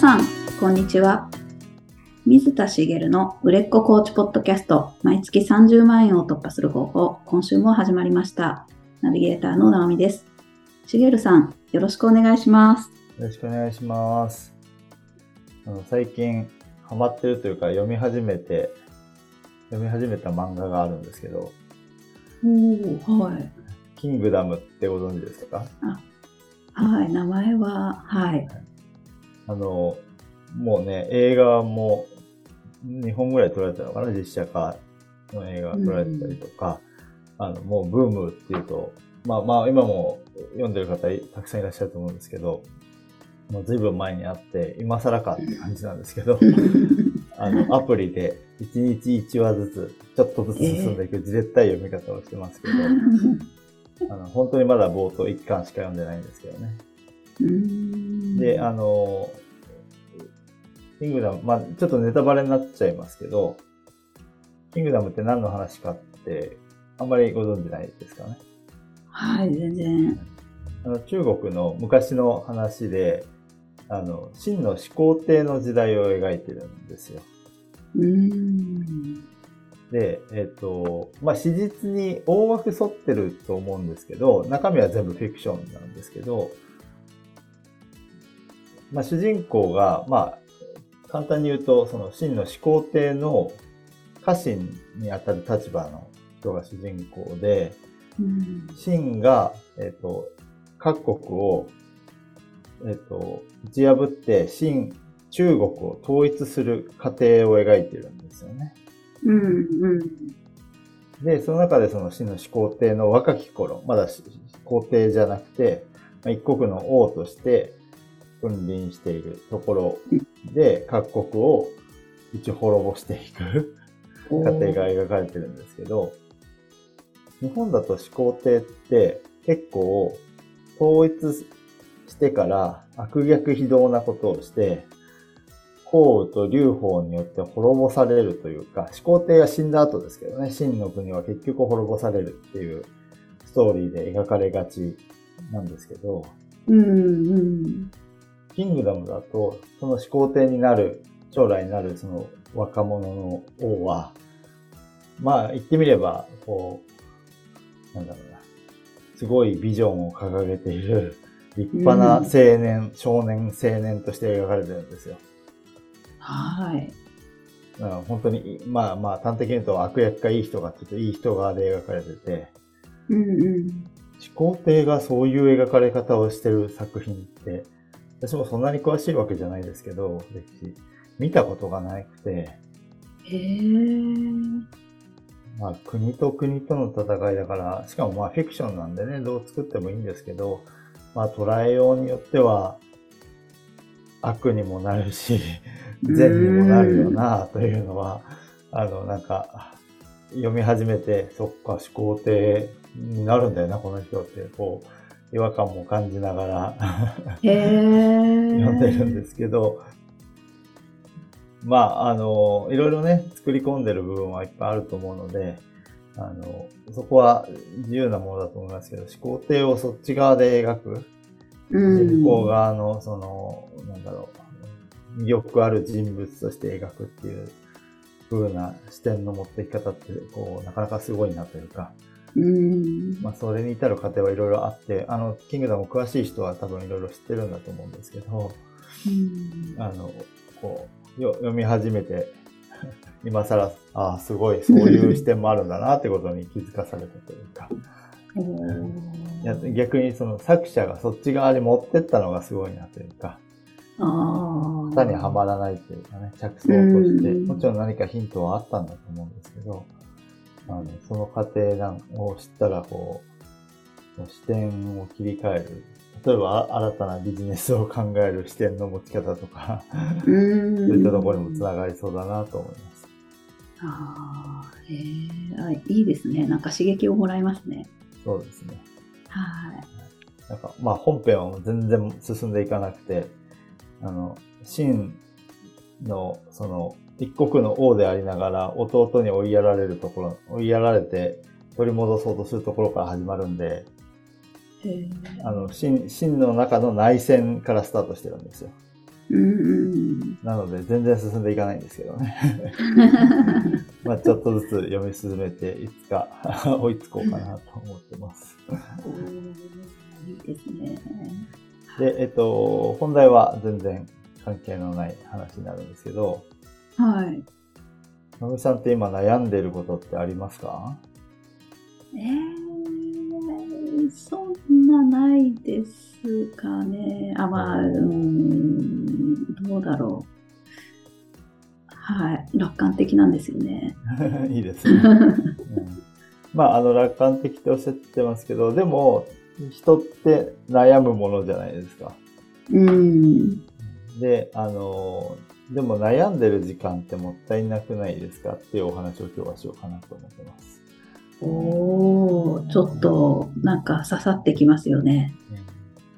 さん、こんにちは。水田茂の売れっ子コーチポッドキャスト、毎月30万円を突破する方法、今週も始まりました。ナビゲーターの直美です。茂さん、よろしくお願いします。よろしくお願いします。あの最近ハマってるというか読み始めて、読み始めた漫画があるんですけど、おお、はい。キングダムってご存知ですか？はい、名前は、はい。あの、もうね、映画も2本ぐらい撮られたのかな実写化の映画が撮られてたりとか、あの、もうブームっていうと、まあまあ今も読んでる方たくさんいらっしゃると思うんですけど、もう随分前にあって、今更かって感じなんですけど、あの、アプリで1日1話ずつ、ちょっとずつ進んでいく絶対読み方をしてますけど、あの、本当にまだ冒頭1巻しか読んでないんですけどね。で、あの、キングダム、まあちょっとネタバレになっちゃいますけど、キングダムって何の話かって、あんまりご存知ないですかね？はい、全然。あの中国の昔の話で、あの、秦の始皇帝の時代を描いてるんですよ。うーん。で、えっ、と、まあ、史実に大枠沿ってると思うんですけど、中身は全部フィクションなんですけど、まあ、主人公が、まあ、簡単に言うと、その秦の始皇帝の家臣にあたる立場の人が主人公で、うん秦が、えっ、と、各国を、えっ、と、打ち破って、秦、中国を統一する過程を描いてるんですよね。うん、うん。で、その中でその秦の始皇帝の若き頃、まだし皇帝じゃなくて、まあ一国の王として君臨しているところで、各国を打ち滅ぼしていくお過程が描かれてるんですけど、日本だと始皇帝って結構統一してから悪逆非道なことをして、項羽と劉邦によって滅ぼされるというか、始皇帝が死んだ後ですけどね、秦の国は結局滅ぼされるっていうストーリーで描かれがちなんですけど、うん、うん。キングダムだと、その始皇帝になる、将来になるその若者の王は、まあ言ってみれば、こう、なんだろうな、すごいビジョンを掲げている立派な青年、少年、青年として描かれてるんですよ。はい。うん本当に、まあまあ端的に言うと悪役かいい人がちょっといい人側で描かれてて、うん、うん。始皇帝がそういう描かれ方をしてる作品って、私もそんなに詳しいわけじゃないですけど、歴史、見たことがなくて、へえ。まあ国と国との戦いだから、しかもまあフィクションなんでね、どう作ってもいいんですけど、まあ捉えようによっては悪にもなるし、善にもなるよなというのは、あのなんか読み始めて、そっか、始皇帝になるんだよな、この人って、こう、違和感も感じながら。読んでるんですけど、まあ、あの、いろいろね、作り込んでる部分はいっぱいあると思うので、あの、そこは自由なものだと思いますけど、始皇帝をそっち側で描く、うん。向こう側の、その、なんだろう、魅力ある人物として描くっていう風な視点の持っていき方って、こう、なかなかすごいなというか、うん。まあ、それに至る過程はいろいろあって、あの、キングダム詳しい人は多分いろいろ知ってるんだと思うんですけど、うんあの、こう、よ読み始めて、今更、ああ、すごい、そういう視点もあるんだなってことに気づかされたというか、逆にその作者がそっち側に持ってったのがすごいなというか、ああ。型にはまらないというかね、着想として、うんもちろん何かヒントはあったんだと思うんですけど、あのその過程なんを知ったら、こう、視点を切り替える。例えば、あ新たなビジネスを考える視点の持ち方とか、うん。そういったところにもつながりそうだなと思います。ああ、へえあ、いいですね。なんか刺激をもらいますね。そうですね。はい。なんか、まあ本編は全然進んでいかなくて、あの、秦の、その、一国の王でありながら弟に追いやられるところ、追いやられて取り戻そうとするところから始まるんで、あの、秦、秦の中の内戦からスタートしてるんですよ。なので全然進んでいかないんですけどね。まあちょっとずつ読み進めて、いつか 追いつこうかなと思ってます。いいですね。で、えっと、本題は全然関係のない話になるんですけど、はい。のみさんって今悩んでることってありますか？えー、そんなないですかね。あ、まあ、うーん、どうだろう。はい。楽観的なんですよね。いいですね。うんまあ、あの、楽観的っておっしゃってますけど、でも、人って悩むものじゃないですか。うん。で、あの、でも悩んでる時間ってもったいなくないですかっていうお話を今日はしようかなと思ってます。おー、ちょっと、なんか刺さってきますよね。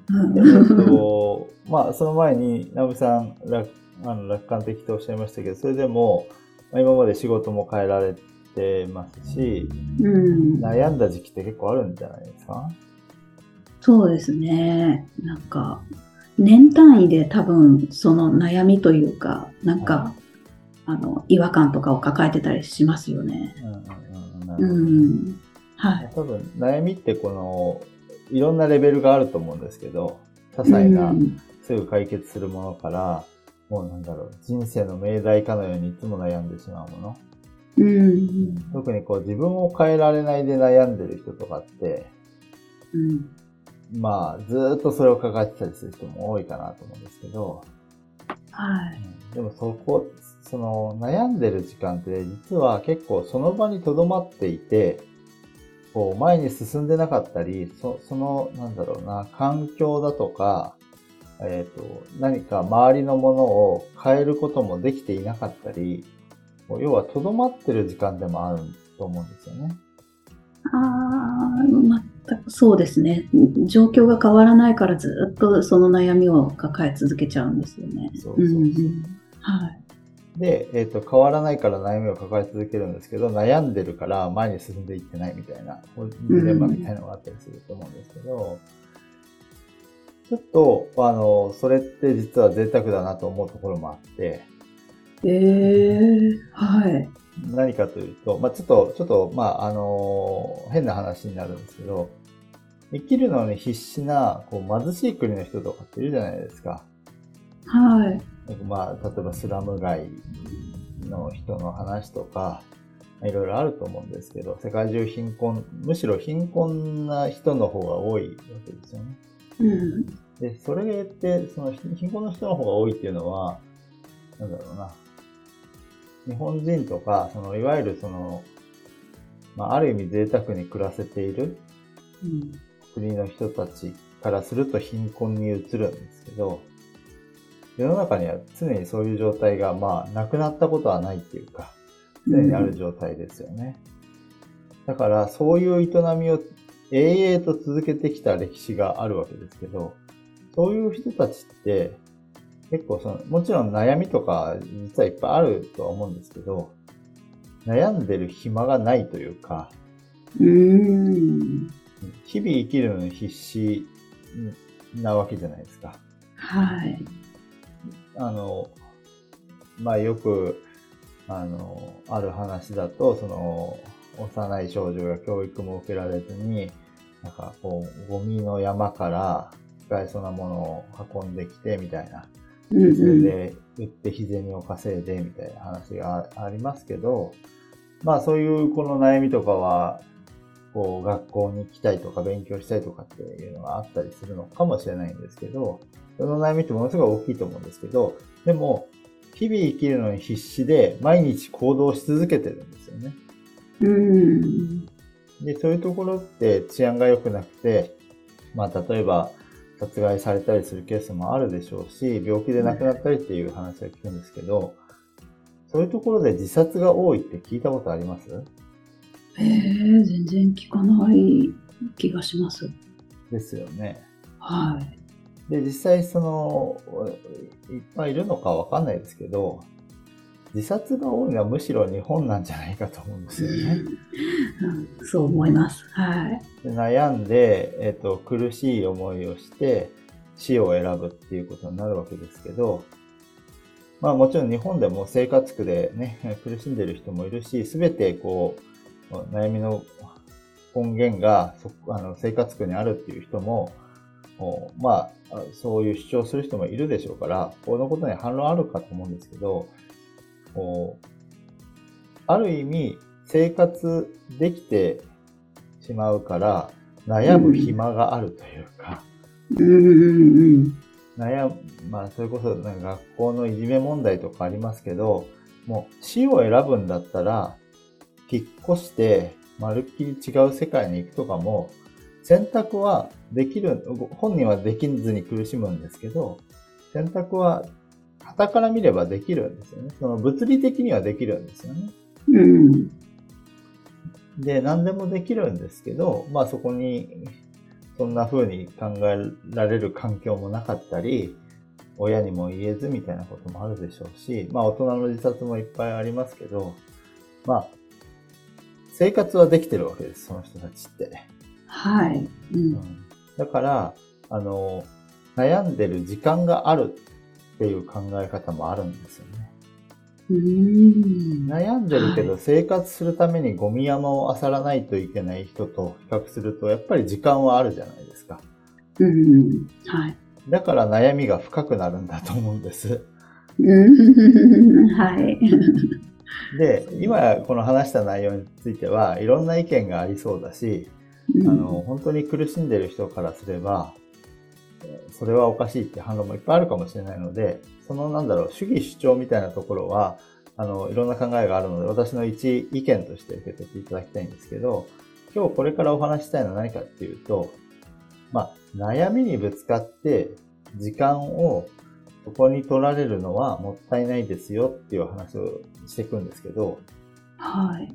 うんでえっと、まあ、その前に、ナブさん楽あの楽観的とおっしゃいましたけど、それでも、まあ、今まで仕事も変えられてますし、うん。悩んだ時期って結構あるんじゃないですか？そうですね。なんか、年単位で多分、その悩みというか、なんか、あの、違和感とかを抱えてたりしますよね。うんうん。はい。多分、悩みってこの、いろんなレベルがあると思うんですけど、些細なう、んすぐ解決するものから、もうなんだろう、人生の命題かのようにいつも悩んでしまうもの。うん。特にこう自分を変えられないで悩んでる人とかって、うん。まあ、ずーっとそれを抱えてたりする人も多いかなと思うんですけど、はい。でもそこ、その悩んでる時間って実は結構その場に留まっていて、こう前に進んでなかったり、そその、なんだろうな、環境だとか、えっ、と、何か周りのものを変えることもできていなかったり、要は留まってる時間でもあると思うんですよね。ああ、全くそうですね。状況が変わらないからずっとその悩みを抱え続けちゃうんですよね。そうそうそうはい。で、えっ、と、変わらないから悩みを抱え続けるんですけど、悩んでるから前に進んでいってないみたいな、こういうジレンマみたいなのがあったりすると思うんですけど、ちょっと、あの、それって実は贅沢だなと思うところもあって、えー、はい。何かというと、まあちょっと、ちょっと、まああの、変な話になるんですけど、生きるのに必死な、こう、貧しい国の人とかっているじゃないですか。はい。まあ、例えばスラム街の人の話とか、いろいろあると思うんですけど、世界中貧困、むしろ貧困な人の方が多いわけですよね。うん。で、それって、その貧貧困の人の方が多いっていうのは、なんだろうな。日本人とか、その、いわゆるその、まあ、ある意味贅沢に暮らせている。国の人たちからすると貧困に移るんですけど、世の中には常にそういう状態が、まあ、なくなったことはないっていうか、常にある状態ですよね。だから、そういう営みを永遠と続けてきた歴史があるわけですけど、そういう人たちって、結構その、もちろん悩みとか実はいっぱいあるとは思うんですけど、悩んでる暇がないというか、う。日々生きるのに必死なわけじゃないですか。はい。あの、まあよく、あの、ある話だと、その、幼い少女が教育も受けられずに、なんかこう、ゴミの山から使えそうなものを運んできてみたいな。うんそれうん。で売って日銭を稼いでみたいな話がありますけど、まあそういうこの悩みとかは、こう学校に行きたいとか勉強したいとかっていうのがあったりするのかもしれないんですけど、その悩みってものすごい大きいと思うんですけど、でも、日々生きるのに必死で毎日行動し続けてるんですよね。うん。で、そういうところって治安が良くなくて、まあ例えば殺害されたりするケースもあるでしょうし、病気で亡くなったりっていう話は聞くんですけど、そういうところで自殺が多いって聞いたことあります？えー、全然聞かない気がします。ですよね。はい。で、実際その、いっぱいいるのかわかんないですけど、自殺が多いのはむしろ日本なんじゃないかと思うんですよね。うんそう思います。はい。で悩んで、えっ、と、苦しい思いをして死を選ぶっていうことになるわけですけど、まあもちろん日本でも生活苦でね、苦しんでる人もいるし、すべてこう、悩みの根源があの生活苦にあるっていう人も、まあ、そういう主張する人もいるでしょうから、このことに反論あるかと思うんですけど、こうある意味、生活できてしまうから、悩む暇があるというか、悩む、まあ、それこそなんか学校のいじめ問題とかありますけど、もう死を選ぶんだったら、引っ越して、まるっきり違う世界に行くとかも、選択はできる、本人はできずに苦しむんですけど、選択は、旗から見ればできるんですよね。その物理的にはできるんですよね。うん。で、何でもできるんですけど、まあそこに、そんな風に考えられる環境もなかったり、親にも言えずみたいなこともあるでしょうし、まあ大人の自殺もいっぱいありますけど、まあ、生活はできてるわけです、その人たちって。はい。うん、だから、あの、悩んでる時間があるっていう考え方もあるんですよね。悩んでるけど、生活するためにゴミ山を漁らないといけない人と比較すると、やっぱり時間はあるじゃないですか。うん、はい。だから悩みが深くなるんだと思うんです。はい。で、今この話した内容については、いろんな意見がありそうだし、あの、本当に苦しんでる人からすれば、それはおかしいって反論もいっぱいあるかもしれないので、そのなんだろう、主義主張みたいなところは、あの、いろんな考えがあるので、私の一意見として受け取っていただきたいんですけど、今日これからお話したいのは何かっていうと、まあ、悩みにぶつかって時間をそこに取られるのはもったいないですよっていう話をしていくんですけど、はい。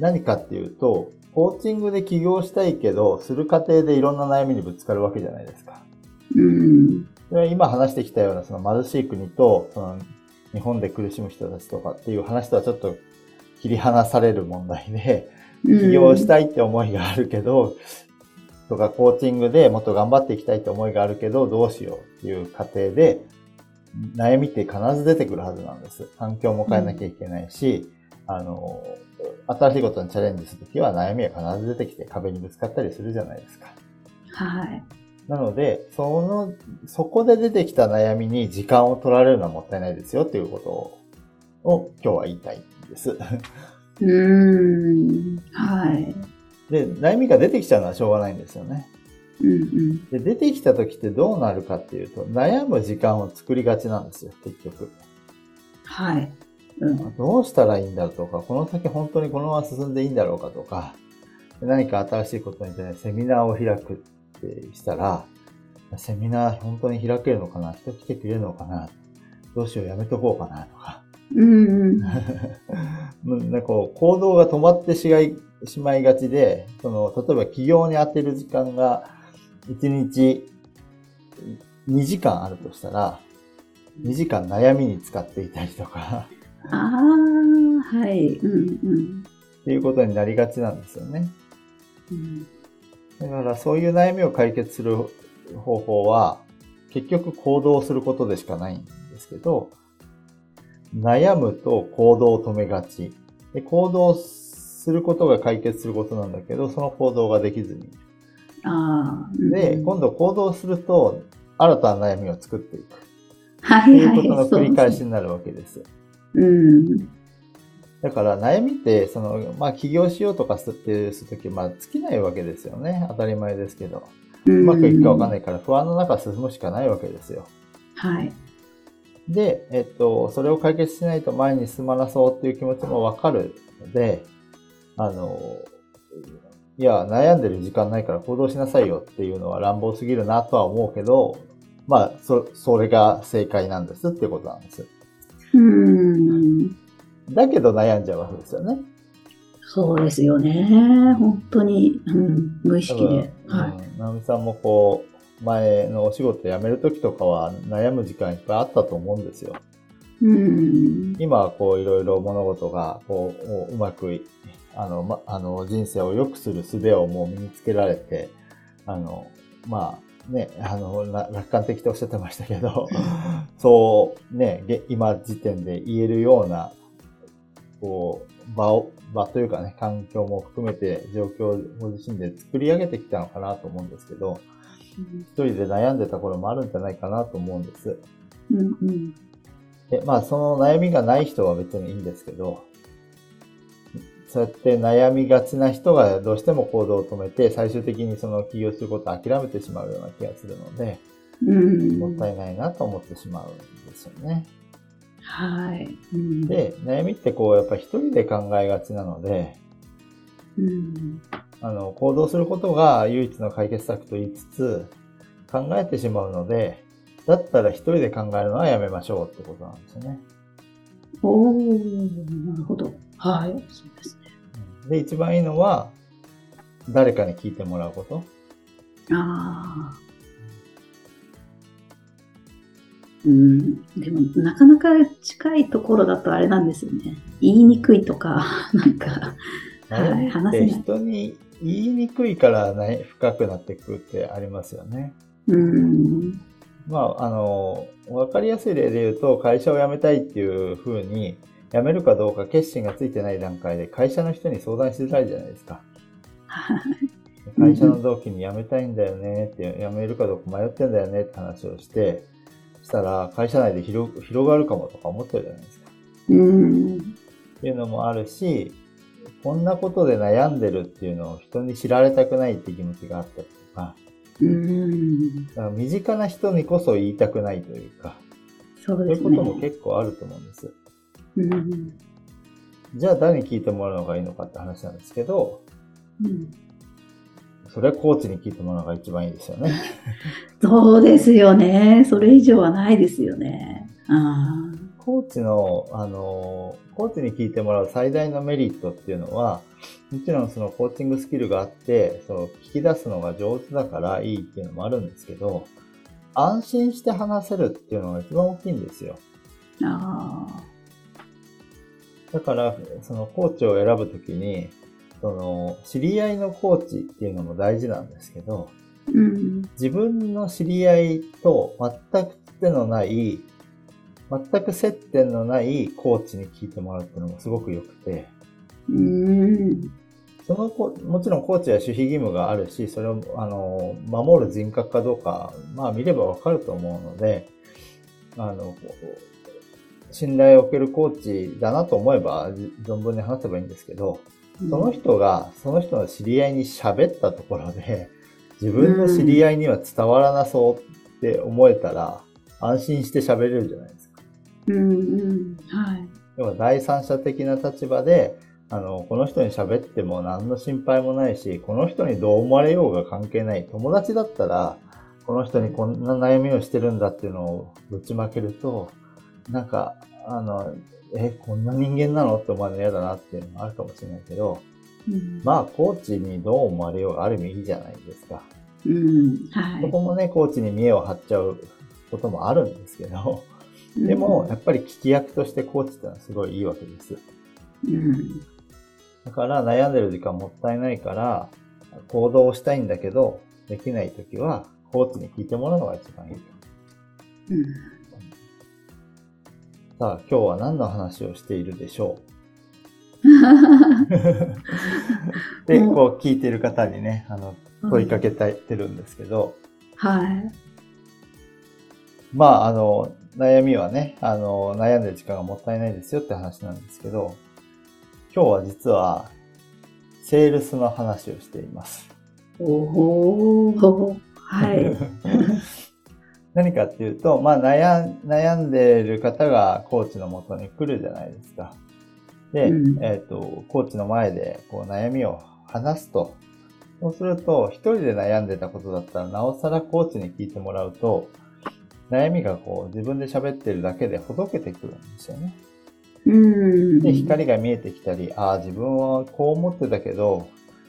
何かっていうと、コーチングで起業したいけど、する過程でいろんな悩みにぶつかるわけじゃないですか。うん。今話してきたようなその貧しい国と、その日本で苦しむ人たちとかっていう話とはちょっと切り離される問題で、起業したいって思いがあるけど、とかコーチングでもっと頑張っていきたいって思いがあるけど、どうしようっていう過程で、悩みって必ず出てくるはずなんです。環境も変えなきゃいけないし、うん、あの、新しいことにチャレンジするときは悩みが必ず出てきて壁にぶつかったりするじゃないですか。はい。なので、その、そこで出てきた悩みに時間を取られるのはもったいないですよっていうことを今日は言いたいんです。うーん。はい。で、悩みが出てきちゃうのはしょうがないんですよね。うんうん、で出てきた時ってどうなるかっていうと、悩む時間を作りがちなんですよ、結局。はい。うん、どうしたらいいんだろうとか、この先本当にこのまま進んでいいんだろうかとか、何か新しいことに対してセミナーを開くってしたら、セミナー本当に開けるのかな？人来てくれるのかな？どうしようやめとこうかな？とか。うんうん。なんかこう行動が止まってしまいしまいがちで、その、例えば起業に当てる時間が1日2時間あるとしたら、2時間悩みに使っていたりとかああ、はい。うんうん。っていうことになりがちなんですよね。うん、だからそういう悩みを解決する方法は、結局行動することでしかないんですけど、悩むと行動を止めがち。で行動することが解決することなんだけど、その行動ができずに。あで、今度行動すると、新たな悩みを作っていく。はいはい。ということの繰り返しになるわけです。うん。だから悩みって、その、まあ起業しようとかすってするとき、まあ尽きないわけですよね。当たり前ですけど。うまくいくかわかんないから不安の中進むしかないわけですよ。はい。で、えっと、それを解決しないと前に進まなそうっていう気持ちもわかるので、あの、いや、悩んでる時間ないから行動しなさいよっていうのは乱暴すぎるなとは思うけど、まあ、そ、それが正解なんですっていうことなんです。うん。だけど悩んじゃうわけですよね。そうですよね。本当に、うん、無意識で。はい。直美さんもこう、前のお仕事辞めるときとかは悩む時間いっぱいあったと思うんですよ。うん、今はこういろいろ物事がこううまくあの、ま、あの人生を良くする術をもう身につけられて、あの、まあ、ね、あの、楽観的とおっしゃってましたけど、そうね、今時点で言えるような、こう、場を、場というかね、環境も含めて状況をご自身で作り上げてきたのかなと思うんですけど、一人で悩んでた頃もあるんじゃないかなと思うんです。うんうん、で、まあ、その悩みがない人は別にいいんですけど、そうやって悩みがちな人がどうしても行動を止めて、最終的にその起業することを諦めてしまうような気がするので、うん、もったいないなと思ってしまうんですよね。はい。うん、で、悩みってこう、やっぱ一人で考えがちなので、うん、あの、行動することが唯一の解決策と言いつつ、考えてしまうので、だったら一人で考えるのはやめましょうってことなんですよね。おー、なるほど。はい、そうですね。で、一番いいのは、誰かに聞いてもらうこと。ああ。うん、でもなかなか近いところだとあれなんですよね。言いにくいとか、なんか、はい、話せない。人に言いにくいからね、深くなっていくってありますよね。うん。まあ、あの、わかりやすい例で言うと、会社を辞めたいっていうふうに、辞めるかどうか決心がついてない段階で会社の人に相談しづらいじゃないですか。会社の同期に辞めたいんだよねって、辞めるかどうか迷ってんだよねって話をして、したら会社内で広広がるかもとか思ってるじゃないですか。うん。っていうのもあるし、こんなことで悩んでるっていうのを人に知られたくないって気持ちがあったりとか、うんだから身近な人にこそ言いたくないというか、そうね。いうことも結構あると思うんです。うん、じゃあ誰に聞いてもらうのがいいのかって話なんですけど、うん、それはコーチに聞いてもらうのが一番いいですよね。そうですよね。それ以上はないですよね。あコーチの、あの、コーチに聞いてもらう最大のメリットっていうのは、もちろんそのコーチングスキルがあって、その聞き出すのが上手だからいいっていうのもあるんですけど、安心して話せるっていうのが一番大きいんですよ。ああ。だから、そのコーチを選ぶときに、その、知り合いのコーチっていうのも大事なんですけど、うん、自分の知り合いと全く手のない、全く接点のないコーチに聞いてもらうっていうのもすごく良くて、うん、そのもちろんコーチは守秘義務があるし、それをあの守る人格かどうか、まあ見ればわかると思うので、あの、信頼を受けるコーチだなと思えば存分に話せばいいんですけど、その人がその人の知り合いに喋ったところで、自分の知り合いには伝わらなそうって思えたら、安心して喋れるじゃないですか。うんうん。はい。要は第三者的な立場で、あの、この人に喋っても何の心配もないし、この人にどう思われようが関係ない。友達だったら、この人にこんな悩みをしてるんだっていうのをぶちまけると、なんか、あの、え、こんな人間なのって思われるの嫌だなっていうのもあるかもしれないけど、うん、まあ、コーチにどう思われようがある意味いいじゃないですか。うん、はい。そこもね、コーチに見栄を張っちゃうこともあるんですけど、でも、やっぱり聞き役としてコーチってのはすごいいいわけです。うん。だから悩んでる時間もったいないから、行動をしたいんだけど、できない時は、コーチに聞いてもらうのが一番いいと。うんさあ、今日は何の話をしているでしょう？で、こう聞いてる方にね、あの、問いかけてるんですけど、はい。まあ、あの、悩みはね、あの、悩んでる時間がもったいないですよって話なんですけど、今日は実は、セールスの話をしています。おおはい。何かっていうと、まあ悩悩んでる方がコーチのもとに来るじゃないですか。で、うん、えっ、ー、と、コーチの前でこう悩みを話すと。そうすると、一人で悩んでたことだったら、なおさらコーチに聞いてもらうと、悩みがこう自分で喋ってるだけでほどけてくるんですよね。うんで、光が見えてきたり、ああ、自分はこう思ってたけど、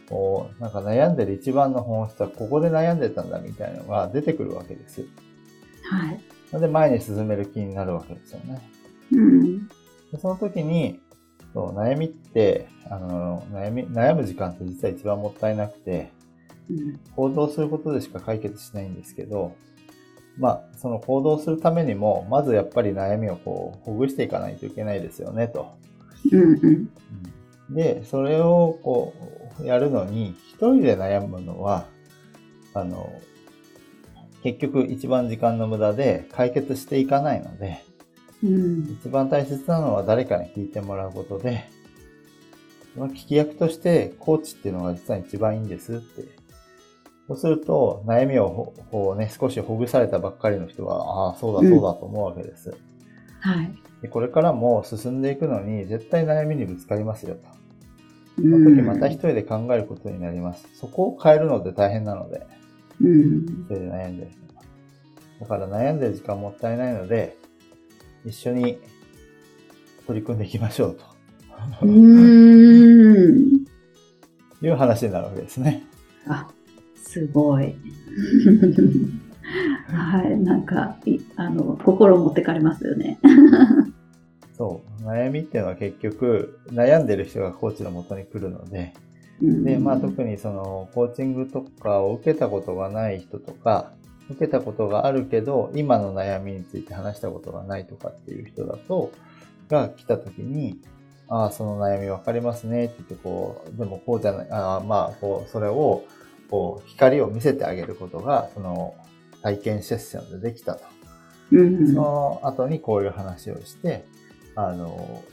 こう、なんか悩んでる一番の本質はここで悩んでたんだみたいなのが出てくるわけです。はい。で、前に進める気になるわけですよね。うん。でその時に、そう悩みって、あの、悩み、悩む時間って実は一番もったいなくて、うん行動することでしか解決しないんですけど、まあ、その行動するためにも、まずやっぱり悩みをこう、ほぐしていかないといけないですよね、と。うんうんで、それをこう、やるのに、一人で悩むのは、あの、結局一番時間の無駄で解決していかないので、うん一番大切なのは誰かに聞いてもらうことで、その聞き役としてコーチっていうのが実は一番いいんですって。そうすると、悩みをほこうね、少しほぐされたばっかりの人は、ああ、そうだそうだと思うわけです。はい。でこれからも進んでいくのに、絶対悩みにぶつかりますよと。うその時んまた一人で考えることになります。そこを変えるのって大変なので、うん一人で悩んでる人が。だから悩んでる時間もったいないので、一緒に取り組んでいきましょううーん。と いう話になるわけですね。あ、すごい。はい、なんか、いあの、心持ってかれますよね。そう。悩みっていうのは結局、悩んでる人がコーチの元に来るので、うんで、まあ特にその、コーチングとかを受けたことがない人とか、受けたことがあるけど、今の悩みについて話したことがないとかっていう人だと、が来た時に、ああ、その悩みわかりますねって言って、こう、でもこうじゃない、ああ、まあ、こう、それを、こう、光を見せてあげることが、その、体験セッションでできたと。うんその後にこういう話をして、あの、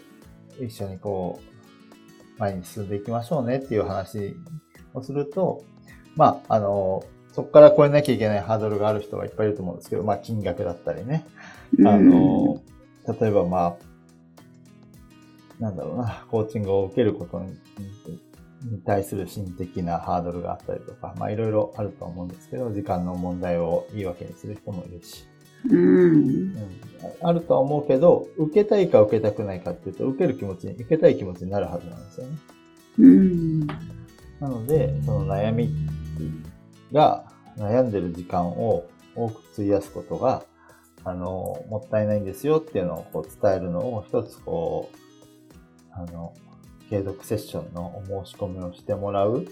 一緒にこう、前に進んでいきましょうねっていう話をすると、まあ、あの、そこから超えなきゃいけないハードルがある人がいっぱいいると思うんですけど、まあ、金額だったりね。あの、例えばまあ、なんだろうな、コーチングを受けることにに対する心的なハードルがあったりとか、まあいろいろあると思うんですけど、時間の問題を言い訳にする人もいるし、うん。うん、あるとは思うけど、受けたいか受けたくないかっていうと、受ける気持ちに、受けたい気持ちになるはずなんですよね。うん。なので、その悩みが、悩んでる時間を多く費やすことが、あの、もったいないんですよっていうのをこう伝えるのを一つこう、あの、継続セッションのお申し込みをしてもらう、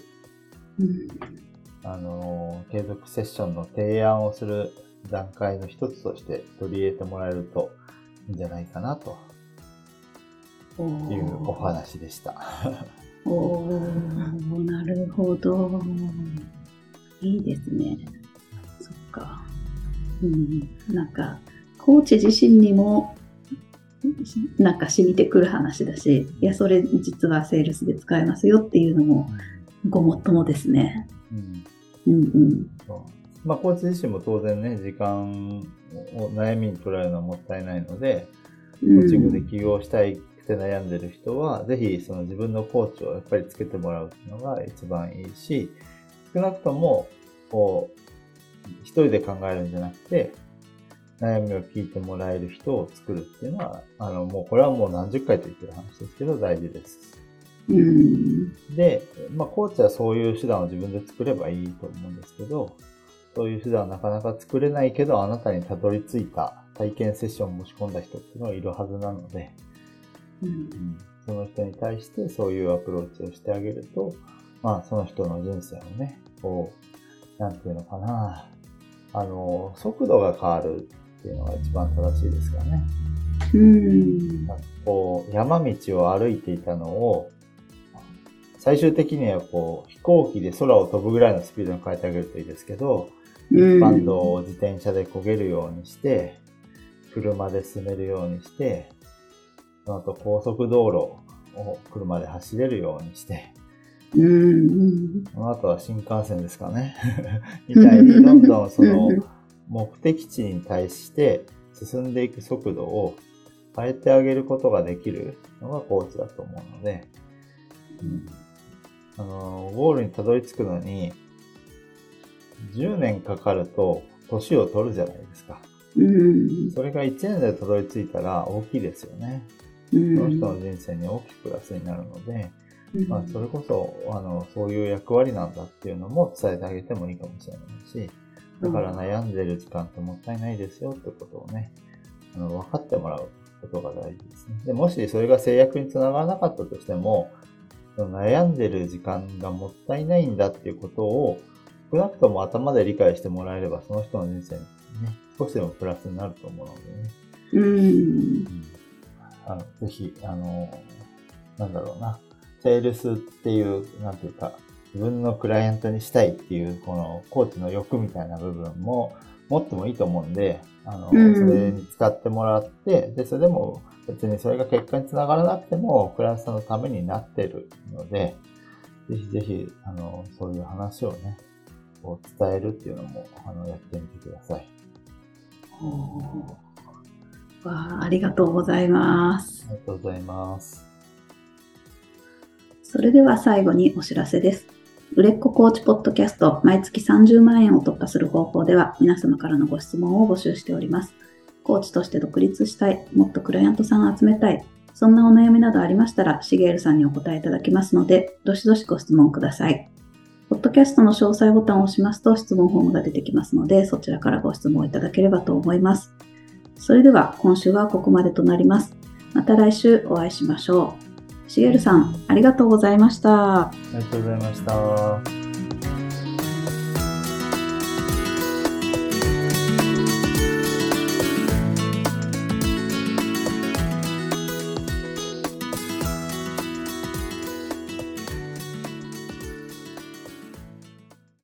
うんあの、継続セッションの提案をする段階の一つとして取り入れてもらえるといいんじゃないかなとおいうおー話でした。おーなるほど。いいですね。そっか。うん。なんか、コーチ自身にも、なんか染みてくる話だし、いや、それ実はセールスで使えますよっていうのも、ごもっともですね。うんうんうん。まあ、コーチ自身も当然ね、時間を悩みに取られるのはもったいないので、コーチングで起業したいくて悩んでる人は、ぜひその自分のコーチをやっぱりつけてもらうっていうのが一番いいし、少なくとも、こう、一人で考えるんじゃなくて、悩みを聞いてもらえる人を作るっていうのは、あの、もうこれはもう何十回と言ってる話ですけど、大事です。うん。で、まあ、コーチはそういう手段を自分で作ればいいと思うんですけど、そういう手段はなかなか作れないけど、あなたにたどり着いた体験セッションを申し込んだ人っていうのがいるはずなので、うんその人に対してそういうアプローチをしてあげると、まあ、その人の人生をね、こう、なんていうのかな、あの、速度が変わるっていうのが一番正しいですかね。うん。なんかこう、山道を歩いていたのを、最終的にはこう、飛行機で空を飛ぶぐらいのスピードに変えてあげるといいですけど、一般道を自転車で漕げるようにして、車で進めるようにして、その後高速道路を車で走れるようにして、うん。その後は新幹線ですかね。みたいに、どんどんその目的地に対して進んでいく速度を変えてあげることができるのがコーチだと思うので、うんあの、ゴールにたどり着くのに、10年かかると年を取るじゃないですか。うん。それが1年でたどり着いたら大きいですよね。うそのん。人の人生に大きくプラスになるので、うんまあ、それこそ、あの、そういう役割なんだっていうのも伝えてあげてもいいかもしれないし、だから悩んでる時間ってもったいないですよってことをね、あの、分かってもらうことが大事ですね。で、もしそれが制約につながらなかったとしても、悩んでる時間がもったいないんだっていうことを少なくとも頭で理解してもらえれば、その人の人生にね、少しでもプラスになると思うのでね。うん。あのぜひ、あの、なんだろうな、セールスっていう、なんていうか、自分のクライアントにしたいっていう、このコーチの欲みたいな部分も持ってもいいと思うんで、あの、うんそれに使ってもらって、で、それでも別にそれが結果につながらなくても、クライアントさんのためになってるので、ぜひぜひ、あの、そういう話をね、こう伝えるっていうのも、あの、やってみてください。わあありがとうございます。ありがとうございます。それでは最後にお知らせです。売れっ子コーチポッドキャスト毎月30万円を突破する方法では皆様からのご質問を募集しております。コーチとして独立したい、もっとクライアントさんを集めたい、そんなお悩みなどありましたら、しげーるさんにお答えいただきますので、どしどしご質問ください。ポッドキャストの詳細ボタンを押しますと質問フォームが出てきますので、そちらからご質問いただければと思います。それでは今週はここまでとなります。また来週お会いしましょう。しげるさん、ありがとうございました。ありがとうございました。